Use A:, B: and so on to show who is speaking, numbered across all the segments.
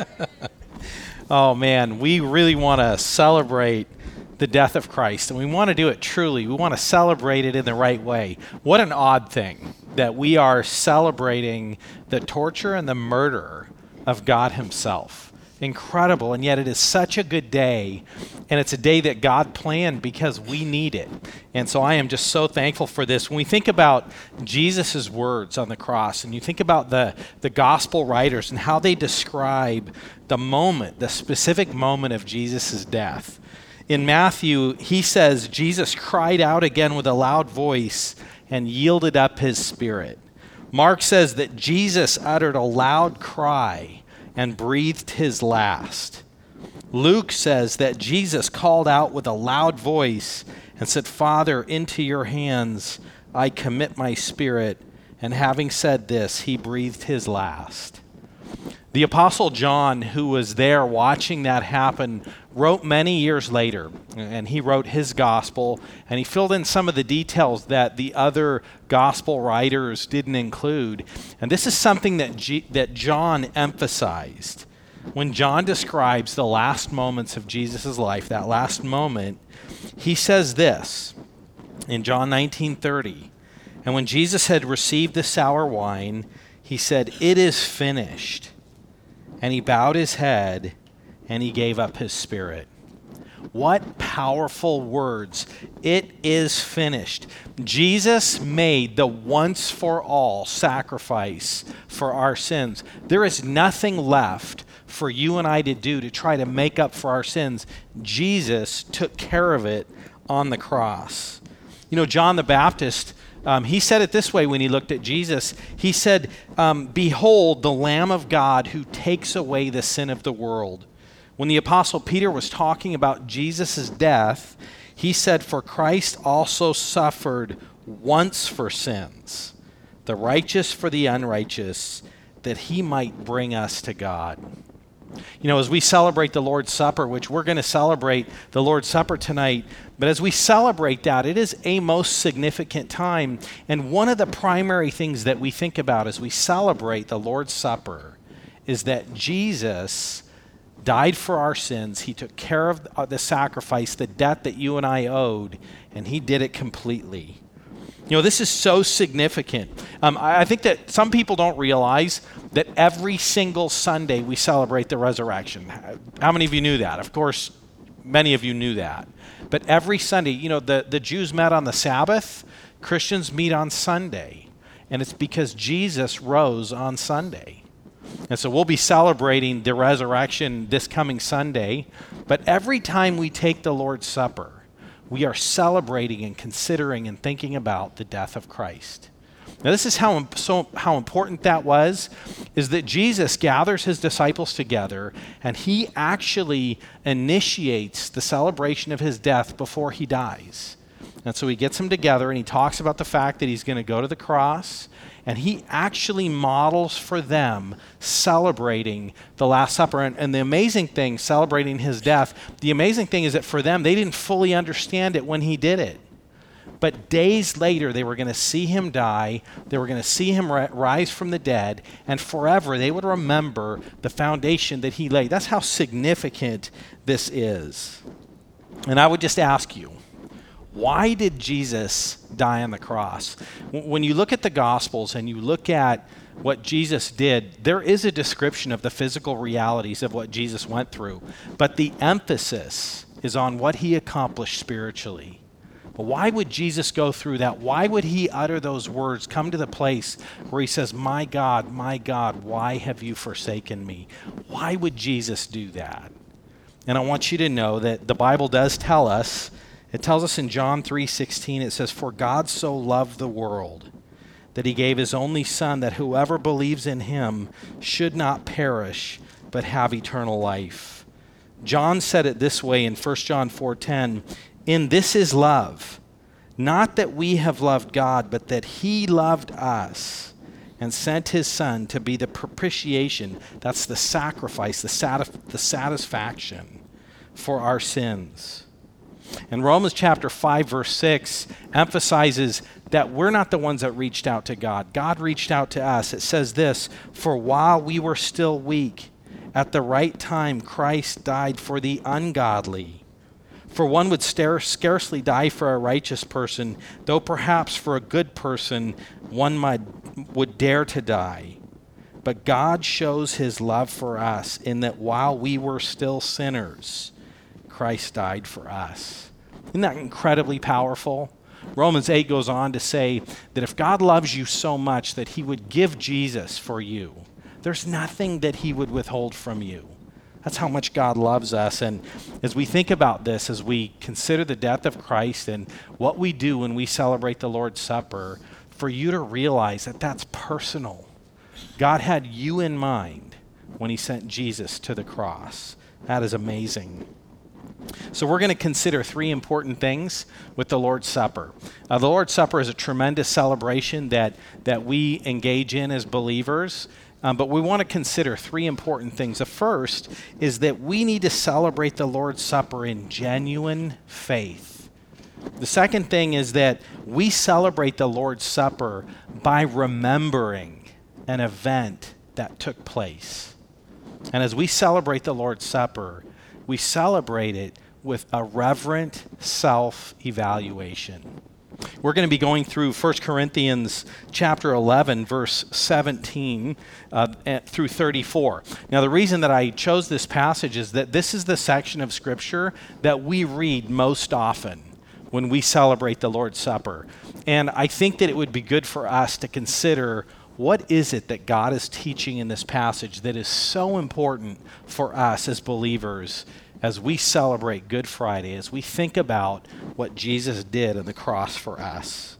A: oh, man, we really want to celebrate the death of Christ, and we want to do it truly. We want to celebrate it in the right way. What an odd thing that we are celebrating the torture and the murder of God Himself incredible. And yet it is such a good day. And it's a day that God planned because we need it. And so I am just so thankful for this. When we think about Jesus' words on the cross, and you think about the, the gospel writers and how they describe the moment, the specific moment of Jesus' death. In Matthew, he says, Jesus cried out again with a loud voice and yielded up his spirit. Mark says that Jesus uttered a loud cry and breathed his last. Luke says that Jesus called out with a loud voice and said, Father, into your hands I commit my spirit. And having said this, he breathed his last. The Apostle John, who was there watching that happen, wrote many years later, and he wrote his gospel, and he filled in some of the details that the other gospel writers didn't include. And this is something that, G- that John emphasized. When John describes the last moments of Jesus' life, that last moment, he says this in John 19:30. And when Jesus had received the sour wine, he said, "It is finished." And he bowed his head and he gave up his spirit. What powerful words. It is finished. Jesus made the once for all sacrifice for our sins. There is nothing left for you and I to do to try to make up for our sins. Jesus took care of it on the cross. You know, John the Baptist um, he said it this way when he looked at Jesus. He said, um, Behold, the Lamb of God who takes away the sin of the world. When the Apostle Peter was talking about Jesus' death, he said, For Christ also suffered once for sins, the righteous for the unrighteous, that he might bring us to God. You know, as we celebrate the Lord's Supper, which we're going to celebrate the Lord's Supper tonight, but as we celebrate that, it is a most significant time. And one of the primary things that we think about as we celebrate the Lord's Supper is that Jesus died for our sins. He took care of the sacrifice, the debt that you and I owed, and He did it completely. You know, this is so significant. Um, I think that some people don't realize that every single Sunday we celebrate the resurrection. How many of you knew that? Of course, many of you knew that. But every Sunday, you know, the, the Jews met on the Sabbath, Christians meet on Sunday. And it's because Jesus rose on Sunday. And so we'll be celebrating the resurrection this coming Sunday. But every time we take the Lord's Supper, we are celebrating and considering and thinking about the death of Christ. Now, this is how, so, how important that was, is that Jesus gathers his disciples together and he actually initiates the celebration of his death before he dies. And so he gets them together and he talks about the fact that he's going to go to the cross and he actually models for them celebrating the Last Supper. And, and, the amazing thing, celebrating his death, the amazing thing is that for them, they didn't fully understand it when he did it. But days later, they were going to see him die. They were going to see him ri- rise from the dead. And forever, they would remember the foundation that he laid. That's how significant this is. And I would just ask you, why did Jesus die on the cross? When you look at the Gospels and you look at what Jesus did, there is a description of the physical realities of what Jesus went through, but the emphasis is on what he accomplished spiritually. But why would Jesus go through that? Why would he utter those words, come to the place where he says, My God, my God, why have you forsaken me? Why would Jesus do that? And I want you to know that the Bible does tell us it tells us in John 3:16 it says for God so loved the world that he gave his only son that whoever believes in him should not perish but have eternal life. John said it this way in 1 John 4:10, "In this is love, not that we have loved God, but that he loved us." and sent his son to be the propitiation that's the sacrifice the, satisf- the satisfaction for our sins and Romans chapter 5, verse 6 emphasizes that we're not the ones that reached out to God. God reached out to us. It says this For while we were still weak, At the right time, Christ died for the ungodly. For one would scarcely die for a righteous person, though perhaps for a good person one might, would dare to die. But God shows his love for us in that while we were still sinners, Christ died for us. Isn't that incredibly powerful? Romans 8 goes on to say that if God loves you so much that he would give Jesus for you, there's nothing that he would withhold from you. That's how much God loves us. And as we think about this, as we consider the death of Christ and what we do when we celebrate the Lord's Supper, for you to realize that that's personal. God had you in mind when he sent Jesus to the cross. That is amazing. So, we're going to consider three important things with the Lord's Supper. Uh, the Lord's Supper is a tremendous celebration that, that we engage in as believers. Um, but we want to consider three important things. The first is that we need to celebrate the Lord's Supper in genuine faith. The second thing is that we celebrate the Lord's Supper by remembering an event that took place. And as we celebrate the Lord's Supper, we celebrate it with a reverent self evaluation. We're going to be going through 1 Corinthians chapter 11, verse 17 uh, through 34. Now, the reason that I chose this passage is that this is the section of Scripture that we read most often when we celebrate the Lord's Supper. And I think that it would be good for us to consider what is it that God is teaching in this passage that is so important for us as believers as we celebrate Good Friday, as we think about what Jesus did on the cross for us.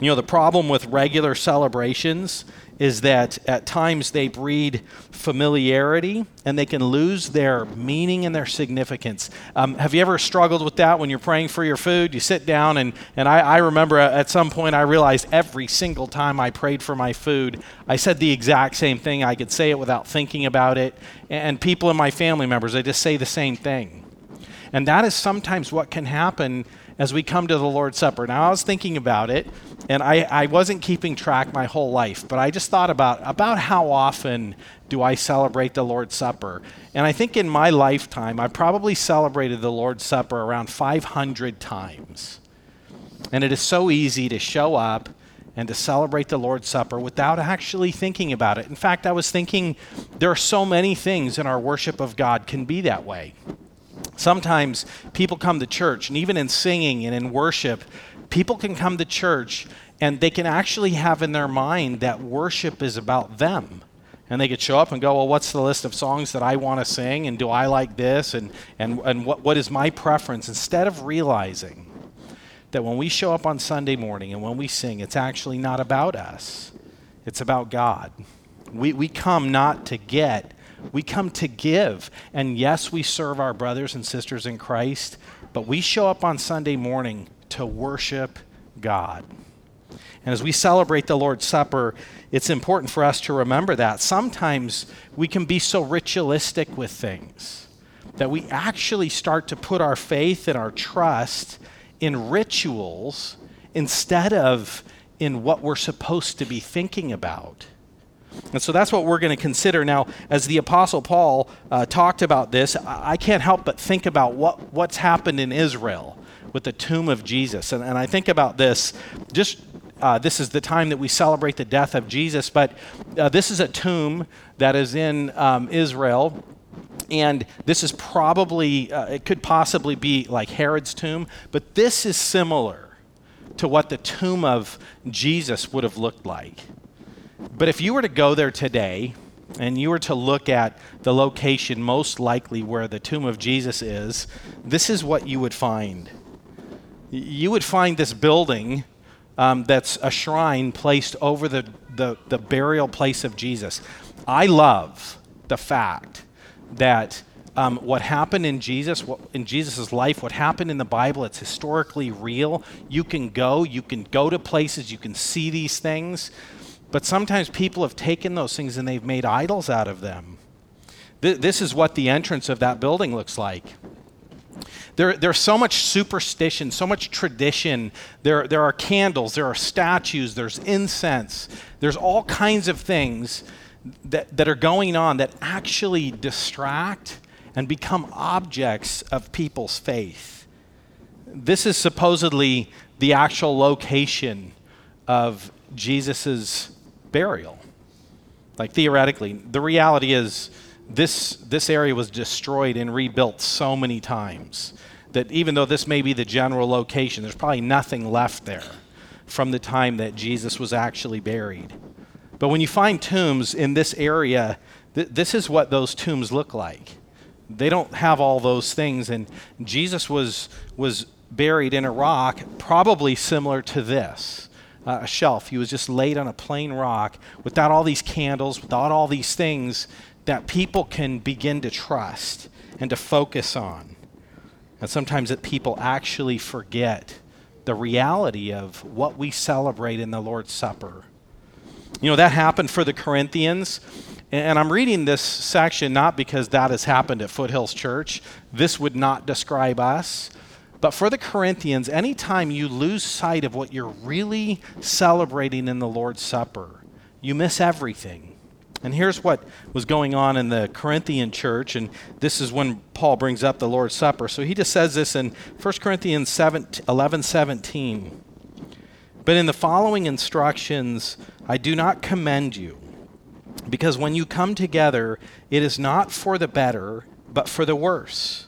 A: You know, the problem with regular celebrations is that at times they breed familiarity and they can lose their meaning and their significance. Um, have you ever struggled with that when you're praying for your food? You sit down, and, and I, I remember at some point I realized every single time I prayed for my food, I said the exact same thing. I could say it without thinking about it. And people in my family members, they just say the same thing. And that is sometimes what can happen as we come to the Lord's Supper. Now, I was thinking about it, and I, I wasn't keeping track my whole life, but I just thought about, about how often do I celebrate the Lord's Supper. And I think in my lifetime, I probably celebrated the Lord's Supper around 500 times. And it is so easy to show up and to celebrate the Lord's Supper without actually thinking about it. In fact, I was thinking there are so many things in our worship of God can be that way. Sometimes people come to church, and even in singing and in worship, people can come to church and they can actually have in their mind that worship is about them. And they could show up and go, Well, what's the list of songs that I want to sing? And do I like this? And, and, and what, what is my preference? Instead of realizing that when we show up on Sunday morning and when we sing, it's actually not about us, it's about God. We, we come not to get, we come to give. And yes, we serve our brothers and sisters in Christ, but we show up on Sunday morning to worship God. And as we celebrate the Lord's Supper, it's important for us to remember that. Sometimes we can be so ritualistic with things that we actually start to put our faith and our trust in rituals instead of in what we're supposed to be thinking about. And so that's what we're going to consider. Now, as the Apostle Paul uh, talked about this, I can't help but think about what, what's happened in Israel with the tomb of Jesus. And, and I think about this just. Uh, this is the time that we celebrate the death of Jesus, but uh, this is a tomb that is in um, Israel and this is probably, uh, it could possibly be like Herod's tomb, but this is similar to what the tomb of Jesus would have looked like. But if you were to go there today and you were to look at the location most likely where the tomb of Jesus is, this is what you would find. You would find this building um, that's a shrine placed over the, the, the burial place of Jesus. I love the fact that um, what happened in Jesus, what, in Jesus' life, what happened in the Bible, it's historically real. You can go, you can go to places, you can see these things. But sometimes people have taken those things and they've made idols out of them. Th- this is what the entrance of that building looks like. There, there's so much superstition, so much tradition. There, there are candles, there are statues, there's incense, there's all kinds of things that, that are going on that actually distract and become objects of people's faith. This is supposedly the actual location of Jesus' burial. Like theoretically, the reality is this, this area was destroyed and rebuilt so many times that even though this may be the general location, there's probably nothing left there from the time that Jesus was actually buried. But when you find tombs in this area, th- this is what those tombs look like. They don't have all those things, and Jesus was, was buried in a rock, probably similar to this uh, a shelf. He was just laid on a plain rock without all these candles, without all these things that people can begin to trust and to focus on. And sometimes that people actually forget the reality of what we celebrate in the Lord's Supper. You know, that happened for the Corinthians. And I'm reading this section not because that has happened at Foothills Church. This would not describe us. But for the Corinthians, anytime you lose sight of what you're really celebrating in the Lord's Supper, you miss everything. And here's what was going on in the Corinthian church, and this is when Paul brings up the Lord's Supper. So he just says this in 1 Corinthians 7, 11 17. But in the following instructions, I do not commend you, because when you come together, it is not for the better, but for the worse.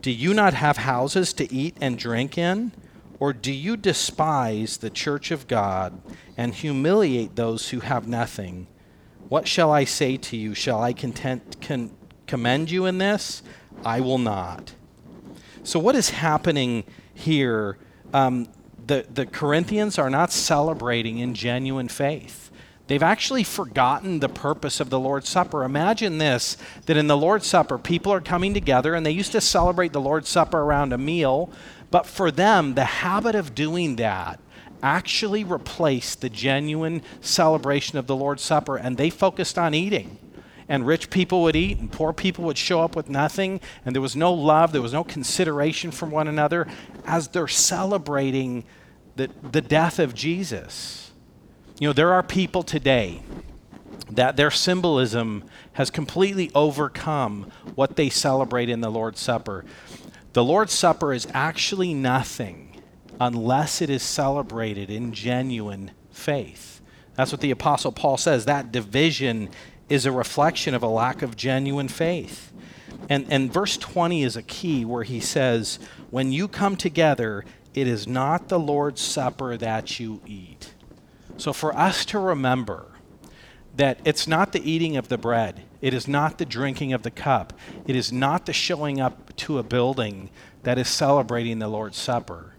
A: Do you not have houses to eat and drink in? Or do you despise the church of God and humiliate those who have nothing? What shall I say to you? Shall I content, con- commend you in this? I will not. So, what is happening here? Um, the, the Corinthians are not celebrating in genuine faith. They've actually forgotten the purpose of the Lord's Supper. Imagine this that in the Lord's Supper, people are coming together and they used to celebrate the Lord's Supper around a meal, but for them, the habit of doing that actually replaced the genuine celebration of the Lord's Supper and they focused on eating. And rich people would eat, and poor people would show up with nothing, and there was no love, there was no consideration from one another as they're celebrating the, the death of Jesus. You know, there are people today that their symbolism has completely overcome what they celebrate in the Lord's Supper. The Lord's Supper is actually nothing unless it is celebrated in genuine faith. That's what the Apostle Paul says. That division is a reflection of a lack of genuine faith. And, and verse 20 is a key where he says, When you come together, it is not the Lord's Supper that you eat. So for us to remember that it's not the eating of the bread, it is not the drinking of the cup, it is not the showing up to a building that is celebrating the Lord's Supper.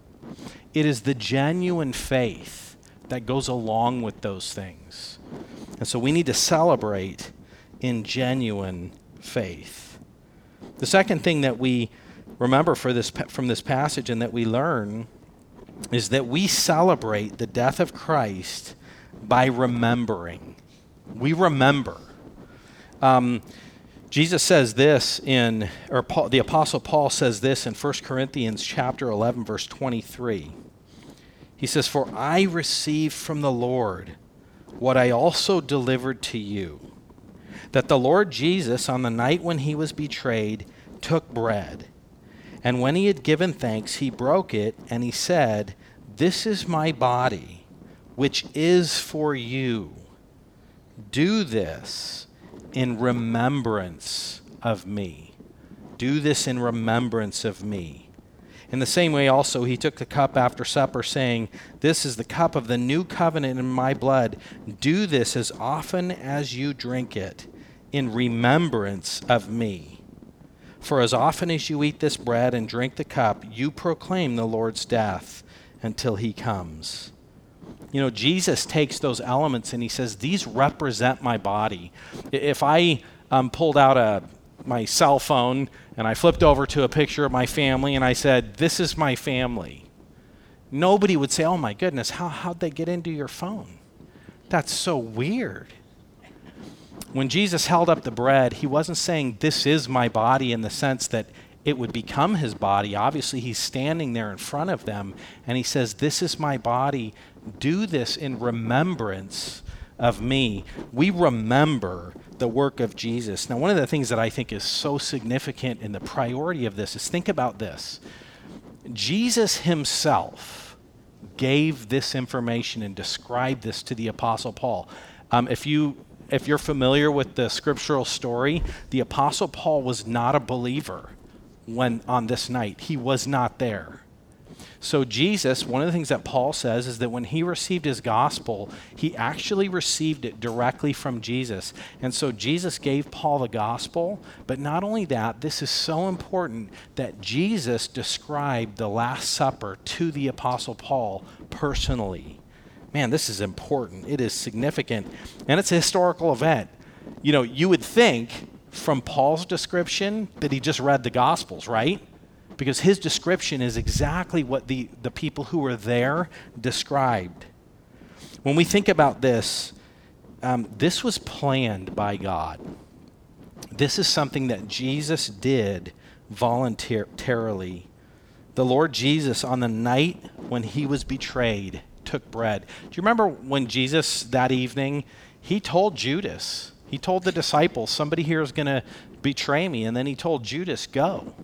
A: It is the genuine faith that goes along with those things. And so we need to celebrate in genuine faith. The second thing that we remember this, from this passage and that we learn is that we celebrate the death of Christ by remembering. We remember. Um, Jesus says this in, or Paul, the Apostle Paul says this in 1 Corinthians chapter 11, verse 23. He says, For I received from the Lord what I also delivered to you, that the Lord Jesus, on the night when he was betrayed, took bread. And when he had given thanks, he broke it, and he said, This is my body, which is for you. Do this in remembrance of me. Do this in remembrance of me. In the same way, also, he took the cup after supper, saying, This is the cup of the new covenant in my blood. Do this as often as you drink it in remembrance of me. For as often as you eat this bread and drink the cup, you proclaim the Lord's death until he comes. You know, Jesus takes those elements and he says, These represent my body. If I um, pulled out a my cell phone and I flipped over to a picture of my family and I said, "This is my family." Nobody would say, "Oh my goodness, how how'd they get into your phone?" That's so weird. When Jesus held up the bread, he wasn't saying, This is my body in the sense that it would become his body. Obviously, he's standing there in front of them and he says, This is my body. Do this in remembrance of me. We remember the work of Jesus. Now, one of the things that I think is so significant in the priority of this is think about this Jesus himself gave this information and described this to the Apostle Paul. Um, if you if you're familiar with the scriptural story, the apostle Paul was not a believer when on this night. He was not there. So Jesus, one of the things that Paul says is that when he received his gospel, he actually received it directly from Jesus. And so Jesus gave Paul the gospel, but not only that, this is so important that Jesus described the last supper to the apostle Paul personally man, this is important. It is significant. And it's a historical event. You know, you would think from Paul's description that he just read the Gospels, right? Because his description is exactly what the, the people who were there described. When we think about this, um, this was planned by God. This is something that Jesus did voluntarily. The Lord Jesus, on the night when he was betrayed, took bread. Do you remember when Jesus that evening, he told Judas, he told the disciples, somebody here is going to betray me. And then he told Judas, go.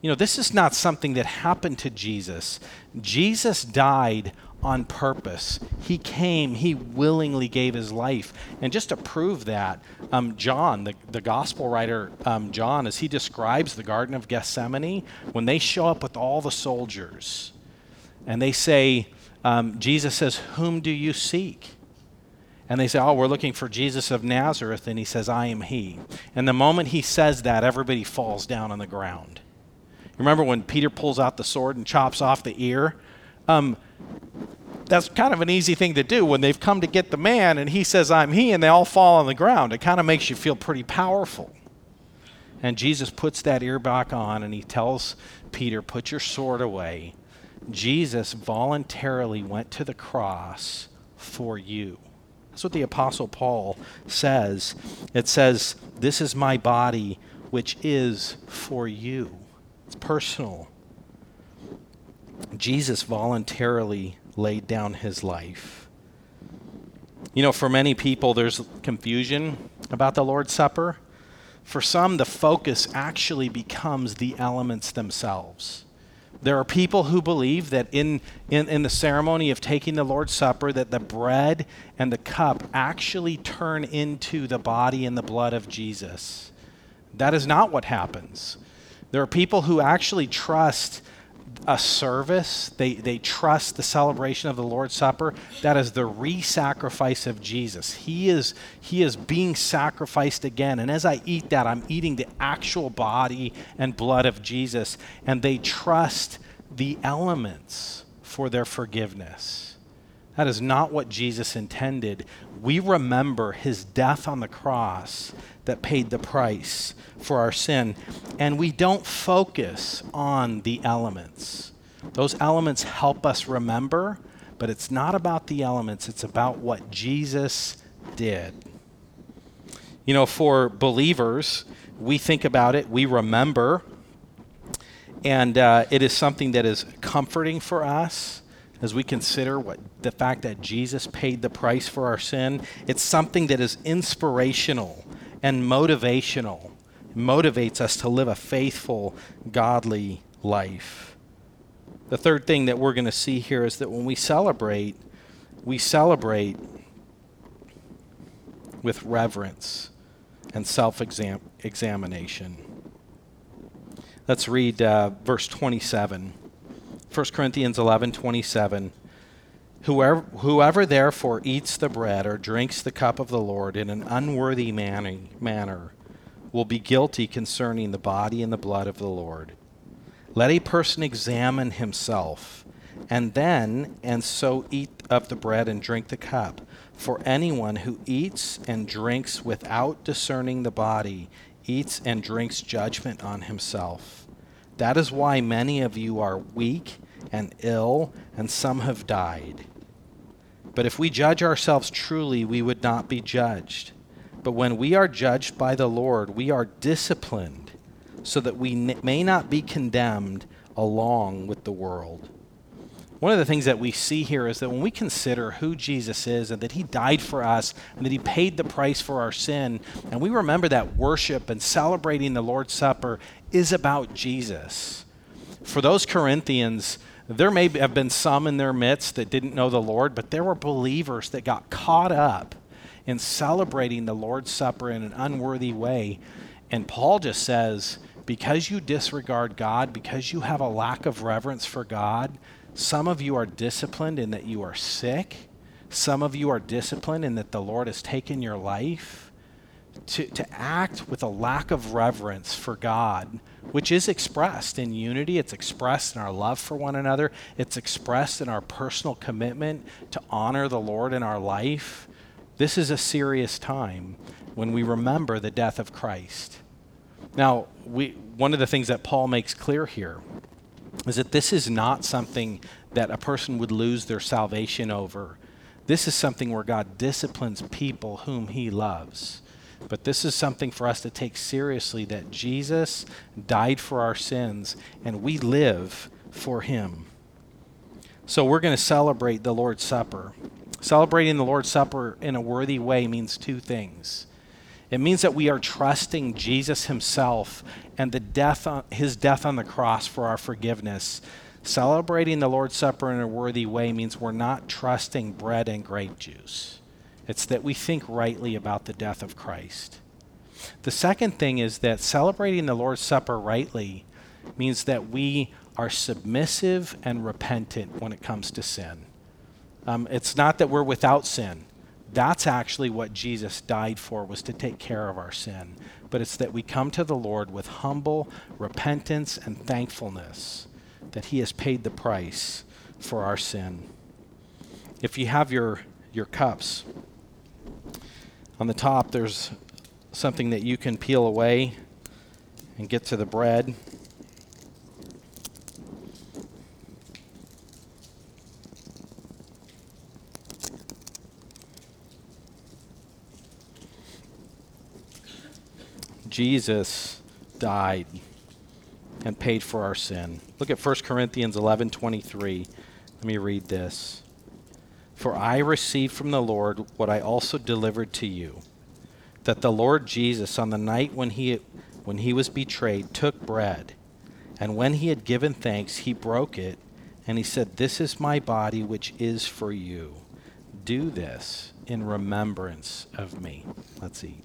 A: You know, this is not something that happened to Jesus. Jesus died on purpose. He came, he willingly gave his life. And just to prove that, um, John, the, the gospel writer um, John, as he describes the Garden of Gethsemane, when they show up with all the soldiers and they say, um, Jesus says, Whom do you seek? And they say, Oh, we're looking for Jesus of Nazareth. And he says, I am he. And the moment he says that, everybody falls down on the ground. Remember when Peter pulls out the sword and chops off the ear? Um, that's kind of an easy thing to do when they've come to get the man and he says, I'm he, and they all fall on the ground. It kind of makes you feel pretty powerful. And Jesus puts that ear back on and he tells Peter, Put your sword away Jesus voluntarily went to the cross for you. That's what the Apostle Paul says. It says, This is my body, which is for you. It's personal. Jesus voluntarily laid down his life. You know, for many people, there's confusion about the Lord's Supper. For some, the focus actually becomes the elements themselves. There are people who believe that in, in, in the ceremony of taking the Lord's Supper, that the bread and the cup actually turn into the body and the blood of Jesus. That is not what happens. There are people who actually trust a service, they, they trust the celebration of the Lord's Supper. That is the re sacrifice of Jesus. He is, he is being sacrificed again. And as I eat that, I'm eating the actual body and blood of Jesus. And they trust the elements for their forgiveness. That is not what Jesus intended. We remember his death on the cross that paid the price for our sin. And we don't focus on the elements. Those elements help us remember, but it's not about the elements, it's about what Jesus did. You know, for believers, we think about it, we remember, and uh, it is something that is comforting for us as we consider what the fact that Jesus paid the price for our sin. It's something that is inspirational and motivational. It motivates us to live a faithful, godly life. The third thing that we're going to see here is that when we celebrate, we celebrate with reverence and self examination. Let's read uh, verse 27. 1 Corinthians 11 27. Whoever, whoever therefore eats the bread or drinks the cup of the Lord in an unworthy man, manner will be guilty concerning the body and the blood of the Lord. Let a person examine himself, and then and so eat of the bread and drink the cup. For anyone who eats and drinks without discerning the body eats and drinks judgment on himself. That is why many of you are weak and ill, and some have died. But if we judge ourselves truly, we would not be judged. But when we are judged by the Lord, we are disciplined so that we may not be condemned along with the world. One of the things that we see here is that when we consider who Jesus is and that he died for us and that he paid the price for our sin, and we remember that worship and celebrating the Lord's Supper is about Jesus. For those Corinthians, there may have been some in their midst that didn't know the Lord, but there were believers that got caught up in celebrating the Lord's Supper in an unworthy way. And Paul just says, because you disregard God, because you have a lack of reverence for God, some of you are disciplined in that you are sick. Some of you are disciplined in that the Lord has taken your life. To, to act with a lack of reverence for God, which is expressed in unity, it's expressed in our love for one another, it's expressed in our personal commitment to honor the Lord in our life. This is a serious time when we remember the death of Christ. Now, we, one of the things that Paul makes clear here is that this is not something that a person would lose their salvation over. This is something where God disciplines people whom he loves. But this is something for us to take seriously that Jesus died for our sins and we live for him. So we're going to celebrate the Lord's Supper. Celebrating the Lord's Supper in a worthy way means two things. It means that we are trusting Jesus himself and the death on, his death on the cross for our forgiveness. Celebrating the Lord's Supper in a worthy way means we're not trusting bread and grape juice. It's that we think rightly about the death of Christ. The second thing is that celebrating the Lord's Supper rightly means that we are submissive and repentant when it comes to sin. Um, it's not that we're without sin. That's actually what Jesus died for, was to take care of our sin. But it's that we come to the Lord with humble repentance and thankfulness that He has paid the price for our sin. If you have your, your cups, on the top there's something that you can peel away and get to the bread. Jesus died and paid for our sin. Look at 1 Corinthians 11:23. Let me read this. For I received from the Lord what I also delivered to you, that the Lord Jesus on the night when he when he was betrayed took bread, and when he had given thanks, he broke it, and he said, "This is my body which is for you. Do this in remembrance of me." Let's eat.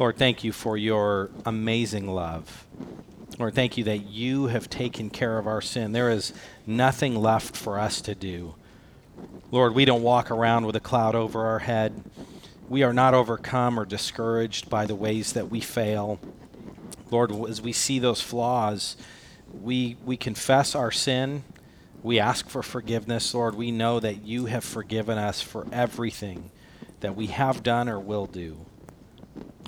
A: Lord, thank you for your amazing love. Lord, thank you that you have taken care of our sin. There is nothing left for us to do. Lord, we don't walk around with a cloud over our head. We are not overcome or discouraged by the ways that we fail. Lord, as we see those flaws, we, we confess our sin. We ask for forgiveness. Lord, we know that you have forgiven us for everything that we have done or will do.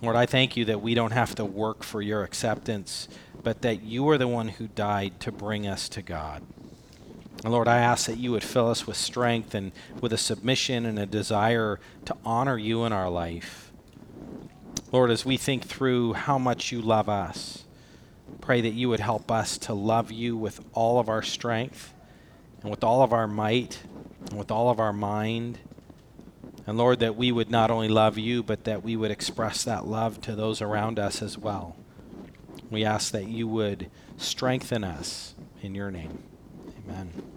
A: Lord, I thank you that we don't have to work for your acceptance, but that you are the one who died to bring us to God. And Lord, I ask that you would fill us with strength and with a submission and a desire to honor you in our life. Lord, as we think through how much you love us, pray that you would help us to love you with all of our strength and with all of our might and with all of our mind. And Lord, that we would not only love you, but that we would express that love to those around us as well. We ask that you would strengthen us in your name. Amen.